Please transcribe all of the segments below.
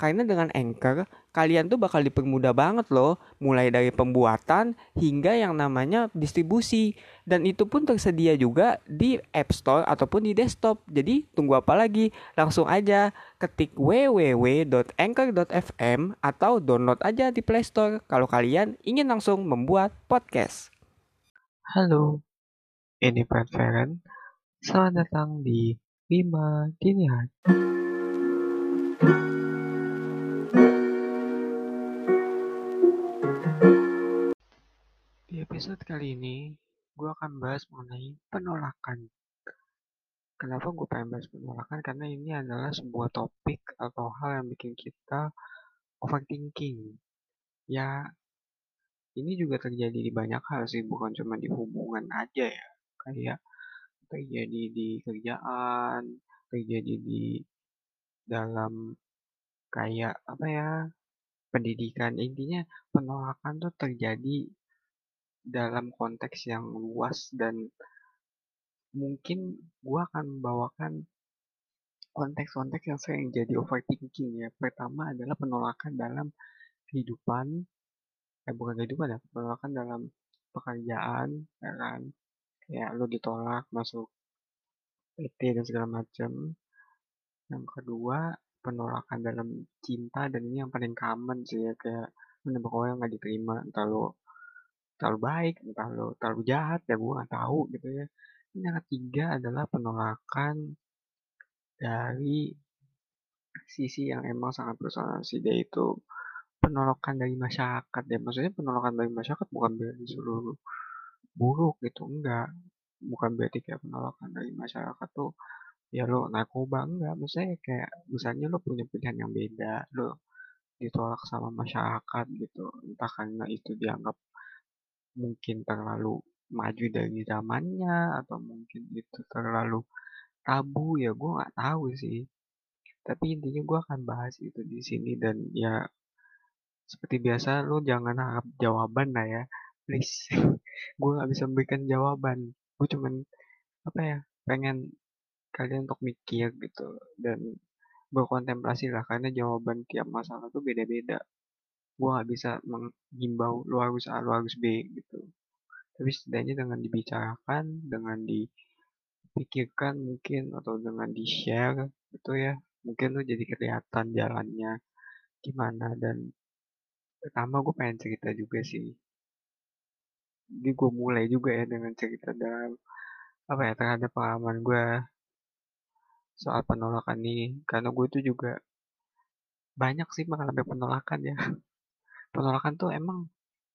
Karena dengan Anchor, kalian tuh bakal dipermudah banget loh, mulai dari pembuatan hingga yang namanya distribusi. Dan itu pun tersedia juga di App Store ataupun di desktop. Jadi tunggu apa lagi? Langsung aja ketik www.anchor.fm atau download aja di Play Store kalau kalian ingin langsung membuat podcast. Halo, ini Pat Feren. Selamat datang di 5 Dini Hari. Episode kali ini, gue akan bahas mengenai penolakan. Kenapa gue pengen bahas penolakan? Karena ini adalah sebuah topik atau hal yang bikin kita overthinking. Ya, ini juga terjadi di banyak hal sih, bukan cuma di hubungan aja ya. Kayak terjadi di kerjaan, terjadi di dalam kayak apa ya pendidikan intinya penolakan tuh terjadi dalam konteks yang luas dan mungkin gue akan membawakan konteks-konteks yang sering jadi overthinking ya. Pertama adalah penolakan dalam kehidupan, eh bukan kehidupan ya, penolakan dalam pekerjaan, ya kan. Kayak lo ditolak masuk PT dan segala macam. Yang kedua, penolakan dalam cinta dan ini yang paling common sih ya kayak menembak orang nggak diterima entah lo terlalu baik entah lo terlalu jahat ya gue nggak tahu gitu ya. Ini yang ketiga adalah penolakan dari sisi yang emang sangat personal sih dia itu penolakan dari masyarakat ya. Maksudnya penolakan dari masyarakat bukan berarti seluruh buruk gitu enggak. Bukan berarti kayak penolakan dari masyarakat tuh ya lo narkoba enggak. Maksudnya kayak misalnya lo punya pilihan yang beda lo ditolak sama masyarakat gitu entah karena itu dianggap mungkin terlalu maju dari zamannya atau mungkin itu terlalu tabu ya gue nggak tahu sih. Tapi intinya gue akan bahas itu di sini dan ya seperti biasa lo jangan harap jawaban lah ya please. Gue nggak bisa memberikan jawaban. Gue cuman apa ya pengen kalian untuk mikir gitu dan berkontemplasi lah karena jawaban tiap masalah tuh beda-beda gue gak bisa menghimbau lu harus A lu harus B gitu. Tapi setidaknya dengan dibicarakan dengan dipikirkan mungkin atau dengan di share gitu ya mungkin lu jadi kelihatan jalannya gimana. Dan pertama gue pengen cerita juga sih. Jadi gue mulai juga ya dengan cerita dalam apa ya terhadap pengalaman gue soal penolakan ini. Karena gue tuh juga banyak sih mengalami penolakan ya penolakan tuh emang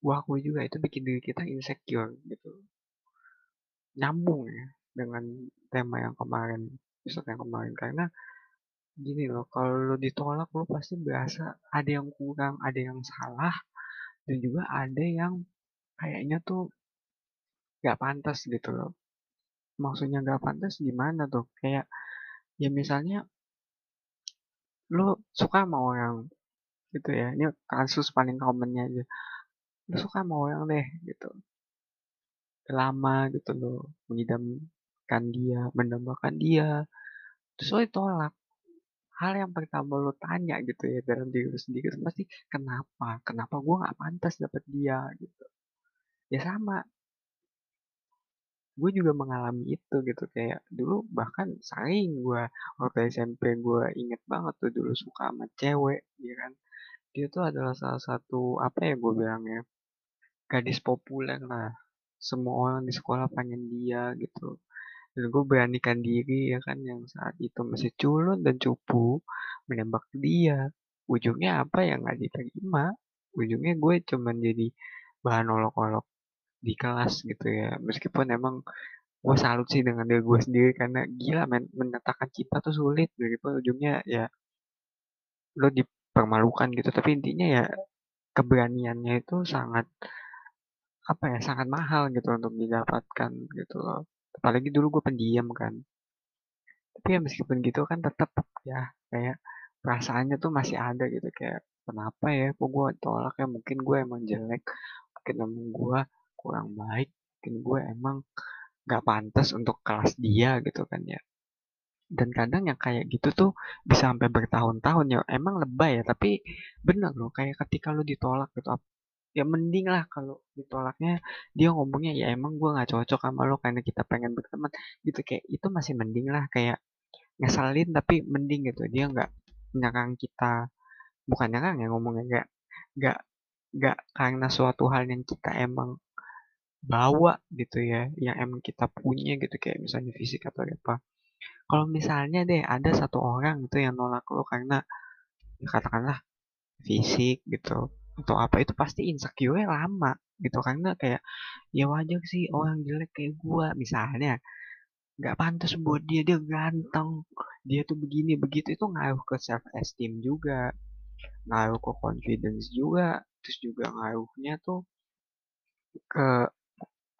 gue akui juga itu bikin diri kita insecure gitu. Nyambung ya dengan tema yang kemarin episode yang kemarin karena gini loh kalau lo ditolak lo pasti berasa ada yang kurang ada yang salah dan juga ada yang kayaknya tuh gak pantas gitu loh. Maksudnya gak pantas gimana tuh? Kayak ya misalnya lo suka sama orang gitu ya. Ini kasus paling commonnya aja. Lo suka sama orang deh gitu. Lama gitu lo mengidamkan dia mendambakan dia. Terus lo ditolak. Hal yang pertama lo tanya gitu ya dalam diri lo sendiri pasti kenapa? Kenapa gue nggak pantas dapet dia? gitu. Ya sama gue juga mengalami itu gitu kayak dulu bahkan sering gue waktu SMP gue inget banget tuh dulu suka sama cewek ya kan. Dia tuh adalah salah satu apa ya gue bilang ya gadis populer. Lah semua orang di sekolah pengen dia gitu. Dan gue beranikan diri ya kan yang saat itu masih culun dan cupu menembak dia. Ujungnya apa yang nggak diterima. Ujungnya gue cuman jadi bahan olok-olok di kelas gitu ya. Meskipun emang gue salut sih dengan diri gue sendiri karena gila men menyatakan cinta tuh sulit begitu ujungnya ya lo dipermalukan gitu. Tapi intinya ya keberaniannya itu sangat apa ya sangat mahal gitu untuk didapatkan gitu loh. Apalagi dulu gue pendiam kan. Tapi ya meskipun gitu kan tetap ya kayak perasaannya tuh masih ada gitu. Kayak kenapa ya? Kok gue tolak ya? Mungkin gue emang jelek. Mungkin emang gue kurang baik mungkin gue emang gak pantas untuk kelas dia gitu kan ya. Dan kadang yang kayak gitu tuh bisa sampai bertahun-tahun ya emang lebay ya tapi bener loh kayak ketika lo ditolak gitu ya mending lah kalau ditolaknya dia ngomongnya ya emang gue nggak cocok sama lo karena kita pengen berteman gitu kayak itu masih mending lah kayak ngeselin tapi mending gitu. Dia nggak nyerang kita bukan nyerang ya ngomongnya nggak nggak nggak karena suatu hal yang kita emang bawa gitu ya yang emang kita punya gitu kayak misalnya fisik atau apa. Kalau misalnya deh ada satu orang gitu yang nolak lo karena ya katakanlah fisik gitu atau apa itu pasti insecure lama gitu. Karena kayak ya wajar sih orang jelek kayak gua misalnya. Nggak pantas buat dia dia ganteng dia tuh begini begitu. Itu ngaruh ke self esteem juga ngaruh ke confidence juga terus juga ngaruhnya tuh ke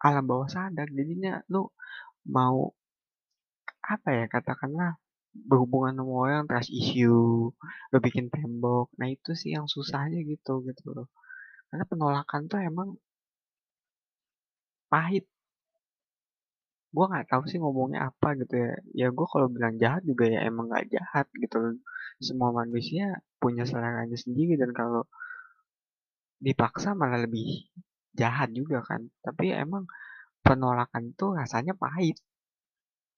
alam bawah sadar. Jadinya lu mau apa ya katakanlah berhubungan sama orang trust issue lo bikin tembok. Nah itu sih yang susahnya gitu gitu loh. Karena penolakan tuh emang pahit. Gue nggak tahu sih ngomongnya apa gitu ya. Ya gue kalau bilang jahat juga ya emang nggak jahat gitu semua manusia punya seleranya sendiri dan kalau dipaksa malah lebih jahat juga kan tapi emang penolakan tuh rasanya pahit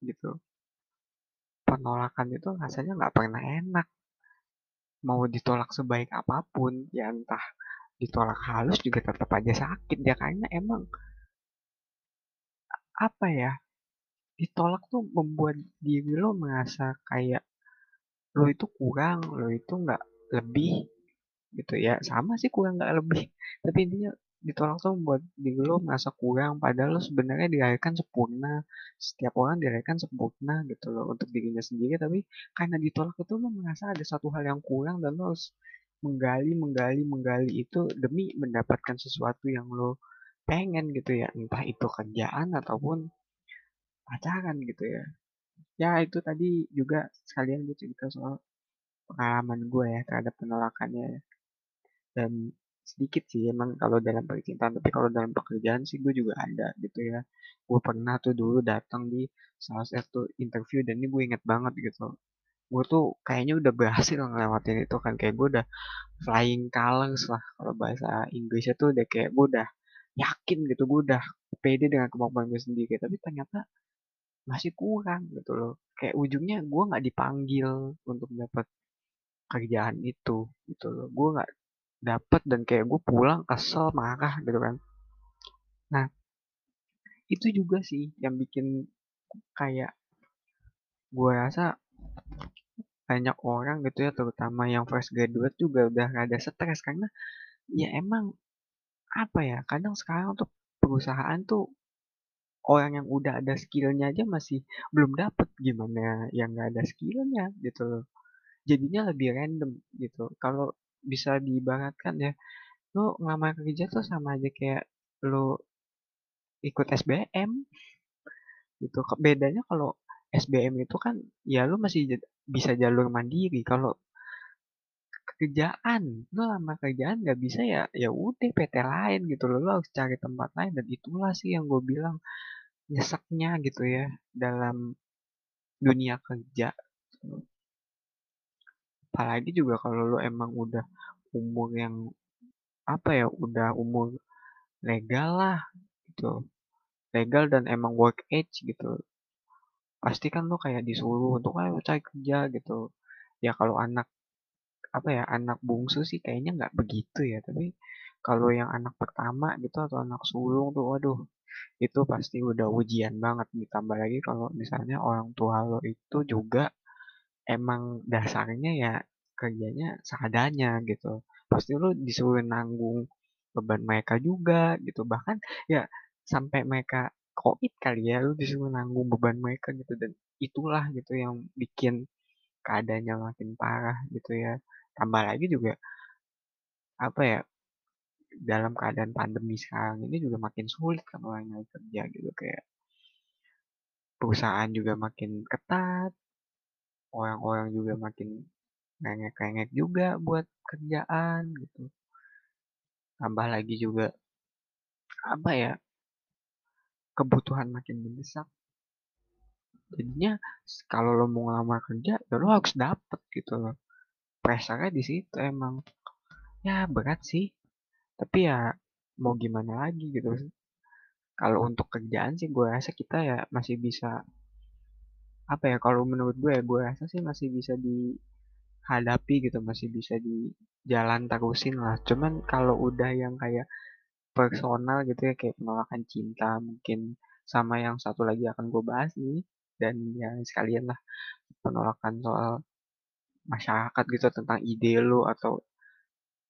gitu. Penolakan itu rasanya nggak pernah enak. Mau ditolak sebaik apa pun ya entah ditolak halus juga tetap aja sakit ya karena emang apa ya ditolak tuh membuat diri lo merasa kayak lo itu kurang lo itu nggak lebih gitu ya. Sama sih kurang nggak lebih tapi intinya ditolak tuh membuat diri lo merasa kurang padahal lo sebenarnya dilahirkan sempurna. Setiap orang dilahirkan sempurna gitu loh untuk dirinya sendiri tapi karena ditolak itu lo merasa ada satu hal yang kurang dan lo harus menggali menggali menggali itu demi mendapatkan sesuatu yang lo pengen gitu ya. Entah itu kerjaan ataupun pacaran gitu ya. Ya itu tadi juga sekalian gue cerita soal pengalaman gue ya terhadap penolakannya dan sedikit sih emang kalau dalam percintaan tapi kalau dalam pekerjaan sih gue juga ada gitu ya. Gue pernah tuh dulu datang di salah satu interview dan ini gue inget banget gitu. Gue tuh kayaknya udah berhasil ngelewatin itu kan kayak gue udah flying colors lah kalau bahasa Inggrisnya tuh udah kayak gue udah yakin gitu gue udah pede dengan kemampuan gue sendiri tapi ternyata masih kurang gitu loh. Kayak ujungnya gue nggak dipanggil untuk dapat kerjaan itu gitu loh. Gue nggak dapet dan kayak gue pulang kesel marah gitu kan. Nah itu juga sih yang bikin kayak gue rasa banyak orang gitu ya terutama yang fresh graduate juga udah rada stres. Karena ya emang apa ya kadang sekarang tuh perusahaan tuh orang yang udah ada skillnya aja masih belum dapet gimana yang nggak ada skillnya gitu loh. Jadinya lebih random gitu. Kalau bisa diibaratkan ya lo ngelamar kerja tuh sama aja kayak lo ikut SBM gitu. Bedanya kalau SBM itu kan ya lo masih bisa jalur mandiri. Kalau kerjaan lo lama kerjaan nggak bisa ya ya udah PT lain gitu lo, lo harus cari tempat lain dan itulah sih yang gue bilang nyeseknya gitu ya dalam dunia kerja apalagi juga kalau lo emang udah umur yang apa ya udah umur legal lah gitu. Legal dan emang work age gitu. Pasti kan lo kayak disuruh untuk ayo cari kerja gitu. Ya kalau anak apa ya anak bungsu sih kayaknya nggak begitu ya. Tapi kalau yang anak pertama gitu atau anak sulung tuh waduh itu pasti udah ujian banget. Ditambah lagi kalau misalnya orang tua lo itu juga emang dasarnya ya kerjanya seadanya gitu. Pasti lo disuruh nanggung beban mereka juga gitu. Bahkan ya sampai mereka koit kali ya lo disuruh nanggung beban mereka gitu. Dan itulah gitu yang bikin keadaannya makin parah gitu ya. Tambah lagi juga apa ya dalam keadaan pandemi sekarang ini juga makin sulit kan orang nyari kerja gitu. Kayak perusahaan juga makin ketat orang-orang juga makin nengek-nengek juga buat kerjaan gitu. Tambah lagi juga apa ya kebutuhan makin mendesak. Jadinya kalau lo mau ngelamar kerja ya lo harus dapet gitu loh. Pressure di situ emang. Ya berat sih. Tapi ya mau gimana lagi gitu. Kalau untuk kerjaan sih gue rasa kita ya masih bisa apa ya kalau menurut gue ya gue rasa sih masih bisa dihadapi gitu masih bisa di jalan terusin lah. Cuman kalau udah yang kayak personal gitu ya kayak penolakan cinta mungkin sama yang satu lagi akan gue bahas nih dan ya sekalian lah penolakan soal masyarakat gitu tentang ide lu atau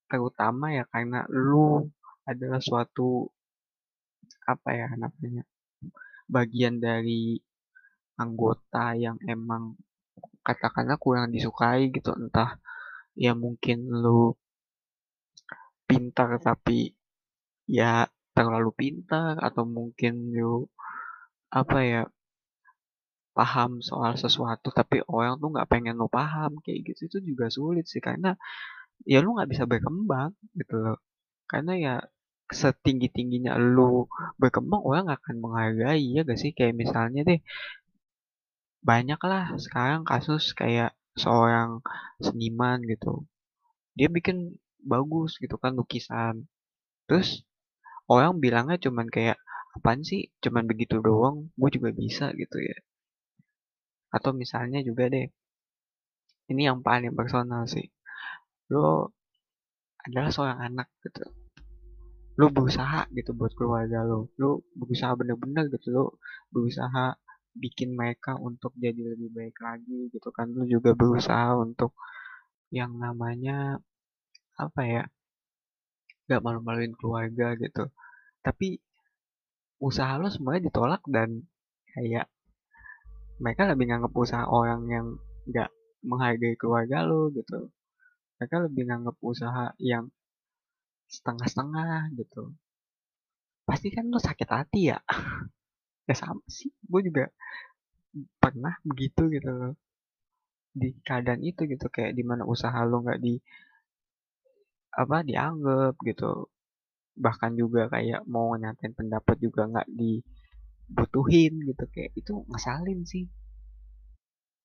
terutama ya karena lu adalah suatu apa ya namanya bagian dari anggota yang emang katakanlah kurang disukai gitu entah ya mungkin lu pintar tapi ya terlalu pintar atau mungkin lu apa ya paham soal sesuatu tapi orang tuh nggak pengen lo paham kayak gitu itu juga sulit sih karena ya lu nggak bisa berkembang gitu loh. Karena ya setinggi tingginya lu berkembang orang akan menghargai ya gak sih? Kayak misalnya deh banyak lah sekarang kasus kayak seorang seniman gitu. Dia bikin bagus gitu kan lukisan. Terus orang bilangnya cuman kayak apaan sih? Cuman begitu doang gue juga bisa gitu ya. Atau misalnya juga deh ini yang paling personal sih. Lo adalah seorang anak gitu. Lo berusaha gitu buat keluarga lo. Lo berusaha bener-bener gitu lo berusaha bikin mereka untuk jadi lebih baik lagi gitu kan. Lo juga berusaha untuk yang namanya apa ya gak malu-maluin keluarga gitu. Tapi usaha lo semuanya ditolak dan kayak mereka lebih nganggap usaha orang yang gak menghargai keluarga lo gitu. Mereka lebih nganggap usaha yang setengah-setengah gitu. Pasti kan lo sakit hati ya ya sama sih gue juga pernah begitu gitu loh. Di keadaan itu gitu kayak di mana usaha lo nggak di apa dianggap gitu. Bahkan juga kayak mau nyatain pendapat juga nggak dibutuhin gitu kayak itu ngesalin sih.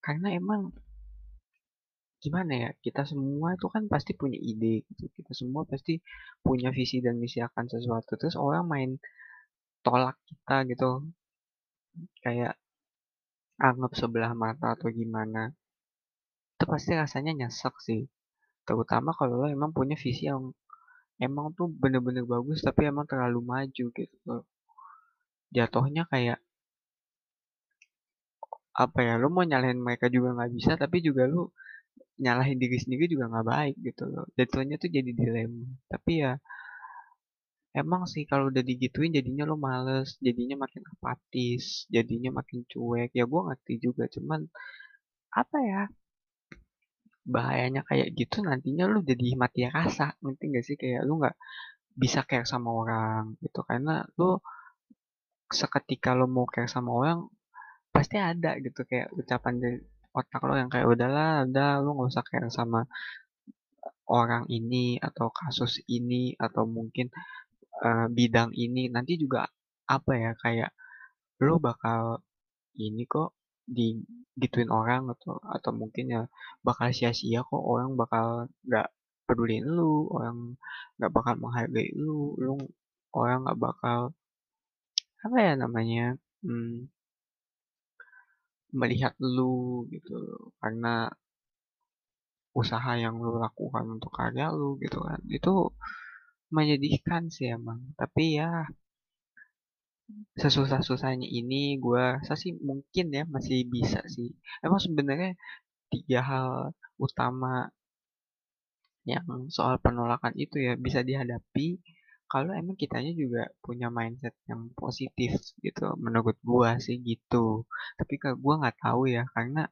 Karena emang gimana ya kita semua itu kan pasti punya ide gitu. Kita semua pasti punya visi dan misi akan sesuatu. Terus orang main tolak kita gitu kayak anggap sebelah mata atau gimana itu pasti rasanya nyesek sih. Terutama kalau lo emang punya visi yang emang tuh bener-bener bagus tapi emang terlalu maju gitu. Jatuhnya kayak apa ya lo mau nyalahin mereka juga nggak bisa tapi juga lo nyalahin diri sendiri juga nggak baik gitu loh. Jatuhnya tuh jadi dilema. Tapi ya emang sih kalau udah digituin jadinya lo males jadinya makin apatis jadinya makin cuek. Ya gue ngerti juga cuman apa ya bahayanya kayak gitu nantinya lu jadi mati rasa ngerti gak sih? Kayak lu nggak bisa care sama orang gitu karena lu seketika lo mau care sama orang pasti ada gitu kayak ucapan dari otak lo yang kayak udahlah udah lu nggak usah care sama orang ini atau kasus ini atau mungkin uh, bidang ini nanti juga apa ya kayak lo bakal ini kok di gituin orang atau atau mungkin ya bakal sia-sia kok orang bakal nggak pedulin lu orang nggak bakal menghargai lu lu orang nggak bakal apa ya namanya hmm, melihat lu gitu karena usaha yang lu lakukan untuk karya lu gitu kan itu menyedihkan sih emang. Tapi ya sesusah-susahnya ini gue rasa sih mungkin ya masih bisa sih. Emang sebenarnya tiga hal utama yang soal penolakan itu ya bisa dihadapi kalau emang kitanya juga punya mindset yang positif gitu menurut gue sih gitu. Tapi kalau gue nggak tahu ya karena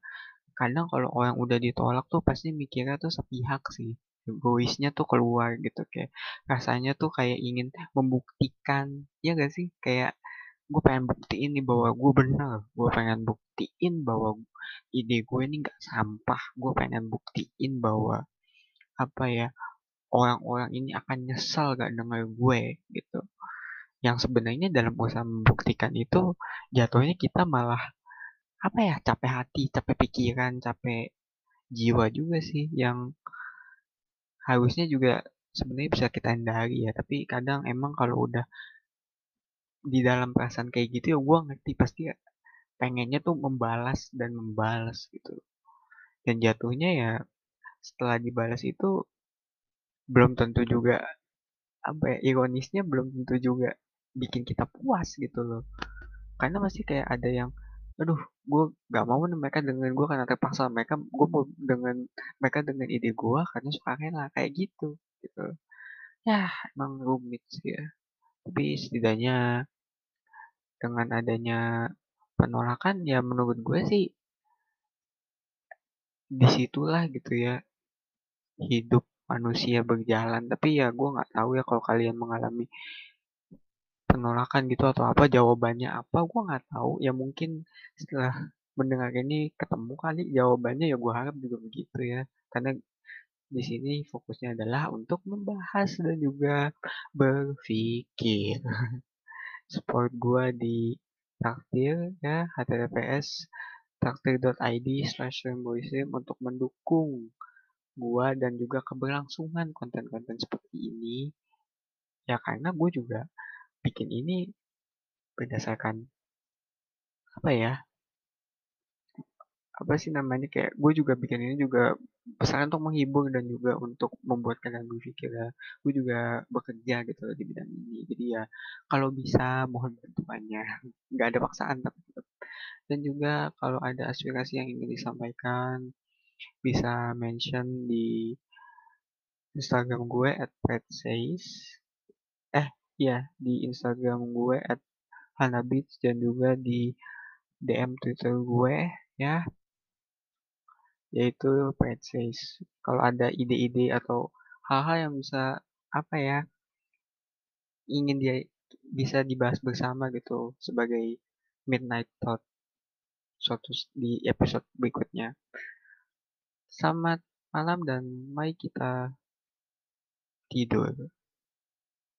kadang kalau orang udah ditolak tuh pasti mikirnya tuh sepihak sih egoisnya tuh keluar gitu kayak rasanya tuh kayak ingin membuktikan ya gak sih? Kayak gue pengen buktiin nih bahwa gue bener gue pengen buktiin bahwa ide gue ini nggak sampah gue pengen buktiin bahwa apa ya orang-orang ini akan nyesal gak denger gue gitu. Yang sebenarnya dalam usaha membuktikan itu jatuhnya kita malah apa ya capek hati capek pikiran capek jiwa juga sih yang harusnya juga sebenarnya bisa kita hindari ya tapi kadang emang kalau udah di dalam perasaan kayak gitu ya gue ngerti pasti ya, pengennya tuh membalas dan membalas gitu. Dan jatuhnya ya setelah dibalas itu belum tentu juga apa ya ironisnya belum tentu juga bikin kita puas gitu loh. Karena masih kayak ada yang aduh gue gak mau nih mereka dengan gue karena terpaksa mereka gue mau dengan mereka dengan ide gue karena suka rela kayak gitu gitu. Ya emang rumit sih ya. Tapi setidaknya dengan adanya penolakan ya menurut gue sih di situlah gitu ya hidup manusia berjalan. Tapi ya gue nggak tahu ya kalau kalian mengalami penolakan gitu atau apa jawabannya apa gue nggak tahu. Ya mungkin setelah mendengar ini ketemu kali jawabannya ya gue harap juga begitu ya. Karena di sini fokusnya adalah untuk membahas dan juga berpikir. Support gue di traktir ya https traktir.id slash untuk mendukung gua dan juga keberlangsungan konten-konten seperti ini. Ya karena gue juga bikin ini berdasarkan apa ya apa sih namanya kayak gue juga bikin ini juga besar untuk menghibur dan juga untuk membuat kalian berpikir ya gue juga bekerja gitu di bidang ini. Jadi ya kalau bisa mohon bantuannya. Nggak ada paksaan tapi dan juga kalau ada aspirasi yang ingin disampaikan bisa mention di Instagram gue at eh ya di Instagram gue at Hanabits dan juga di DM Twitter gue ya yaitu Says. Kalau ada ide-ide atau hal-hal yang bisa apa ya ingin dia bisa dibahas bersama gitu sebagai midnight thought suatu di episode berikutnya. Selamat malam dan mari kita tidur.